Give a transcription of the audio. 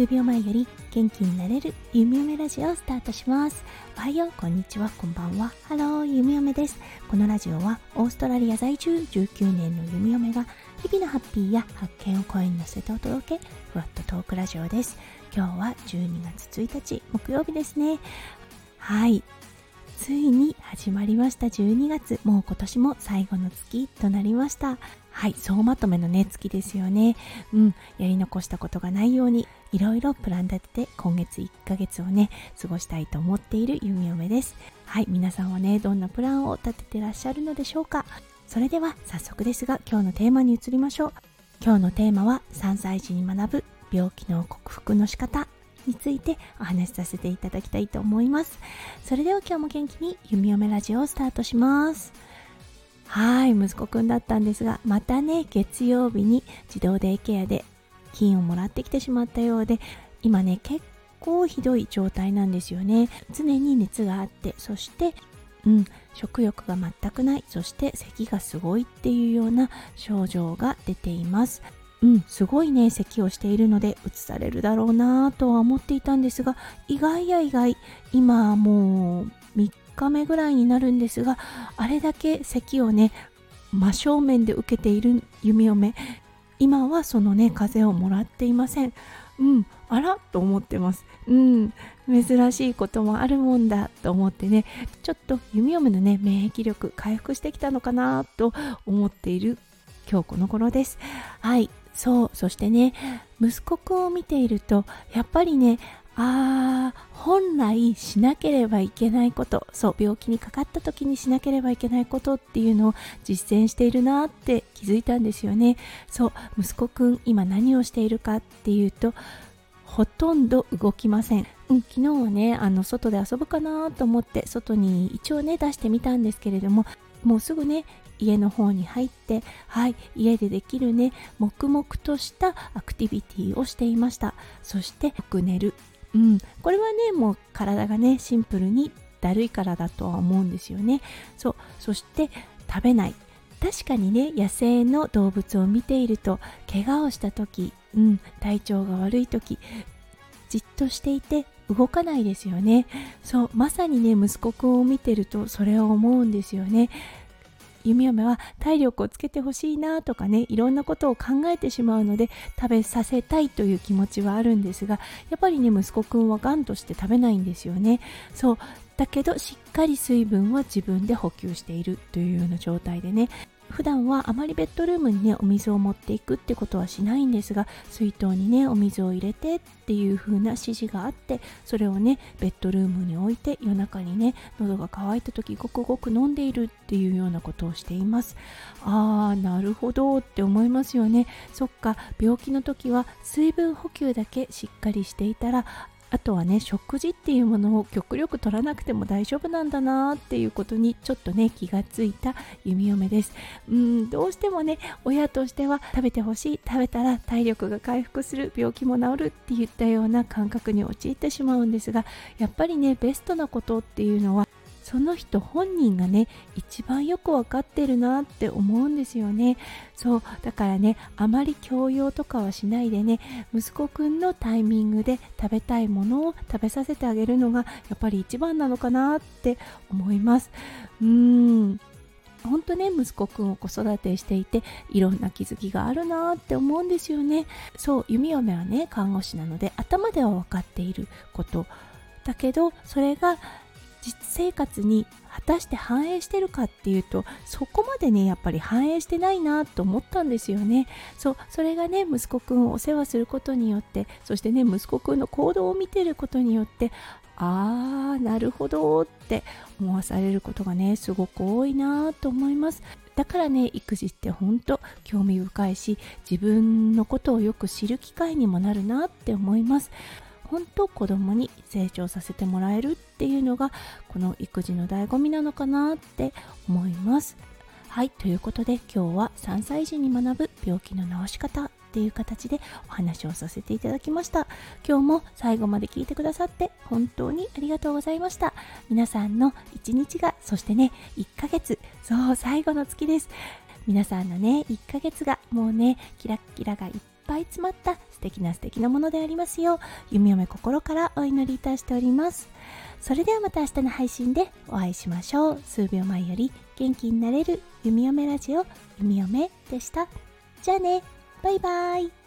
数秒前より元気になれるゆみおめラジオをスタートします。おはようこんにちはこんばんは。ハローゆみおめです。このラジオはオーストラリア在住19年のゆみおめが日々のハッピーや発見を声に乗せてお届けふわっとトークラジオです。今日は12月1日木曜日ですね。はい。ついに始まりました12月。もう今年も最後の月となりました。はい総まとめのね月ですよね。うんやり残したことがないようにいろいろプラン立てて今月1ヶ月をね過ごしたいと思っている弓嫁です。はい皆さんはねどんなプランを立ててらっしゃるのでしょうか。それでは早速ですが今日のテーマに移りましょう。今日のテーマは3歳児に学ぶ病気の克服の仕方についてお話しさせていただきたいと思います。それでは今日も元気に弓嫁ラジオをスタートします。はい息子くんだったんですがまたね月曜日に児童デイケアで金をもらってきてしまったようで今ね結構ひどい状態なんですよね。常に熱があってそしてうん食欲が全くない。そして咳がすごいっていうような症状が出ています。うん、すごいね咳をしているのでうつされるだろうなとは思っていたんですが意外や意外今もう3日目ぐらいになるんですがあれだけ咳をね真正面で受けている弓嫁今はそのね風邪をもらっていません。うんあらと思ってます。うん珍しいこともあるもんだと思ってねちょっと弓嫁のね免疫力回復してきたのかなと思っている今日この頃です。はいそうそしてね息子くんを見ているとやっぱりねあー本来しなければいけないことそう病気にかかった時にしなければいけないことっていうのを実践しているなって気づいたんですよね。そう息子くん今何をしているかっていうとほとんど動きません、うん、昨日はねあの外で遊ぶかなと思って外に一応ね出してみたんですけれどももうすぐね家の方に入ってはい家でできるね黙々としたアクティビティをしていました。そしてよく寝る。うん。これはねもう体がねシンプルにだるいからだとは思うんですよね。そう。そして食べない。確かにね野生の動物を見ていると怪我をした時、うん、体調が悪い時じっとしていて動かないですよね。そう。まさにね息子くんを見てるとそれを思うんですよね。弓嫁は体力をつけてほしいなとかねいろんなことを考えてしまうので食べさせたいという気持ちはあるんですがやっぱりね息子くんはがんとして食べないんですよね。そう。だけどしっかり水分は自分で補給しているというような状態でね。普段はあまりベッドルームにねお水を持っていくってことはしないんですが水筒にねお水を入れてっていう風な指示があってそれをねベッドルームに置いて夜中にね喉が渇いた時ごくごく飲んでいるっていうようなことをしています。あーなるほどって思いますよね。そっか病気の時は水分補給だけしっかりしていたらあとはね食事っていうものを極力取らなくても大丈夫なんだなっていうことにちょっとね気がついた弓嫁です。うんどうしてもね親としては食べてほしい。食べたら体力が回復する。病気も治るって言ったような感覚に陥ってしまうんですがやっぱりねベストなことっていうのはその人本人がね一番よく分かってるなって思うんですよね。そうだからねあまり強要とかはしないでね息子くんのタイミングで食べたいものを食べさせてあげるのがやっぱり一番なのかなって思います。うーん。本当ね息子くんを子育てしていていろんな気づきがあるなって思うんですよね。そう弓嫁はね看護師なので頭では分かっていること。だけどそれが実生活に果たして反映してるかっていうとそこまでねやっぱり反映してないなと思ったんですよね。そうそれがね息子くんをお世話することによってそしてね息子くんの行動を見てることによってあーなるほどって思わされることがねすごく多いなと思います。だからね育児って本当興味深いし自分のことをよく知る機会にもなるなって思います。本当子供に成長させてもらえるっていうのがこの育児の醍醐味なのかなって思います。はいということで今日は3歳児に学ぶ病気の治し方っていう形でお話をさせていただきました。今日も最後まで聞いてくださって本当にありがとうございました。皆さんの一日がそしてね1ヶ月そう最後の月です。皆さんのね1ヶ月がもうねキラッキラがいっぱい詰まった素敵な素敵なものでありますよう弓嫁心からお祈りいたしております。それではまた明日の配信でお会いしましょう。数秒前より元気になれる弓嫁ラジオ弓嫁でした。じゃあね。バイバイ。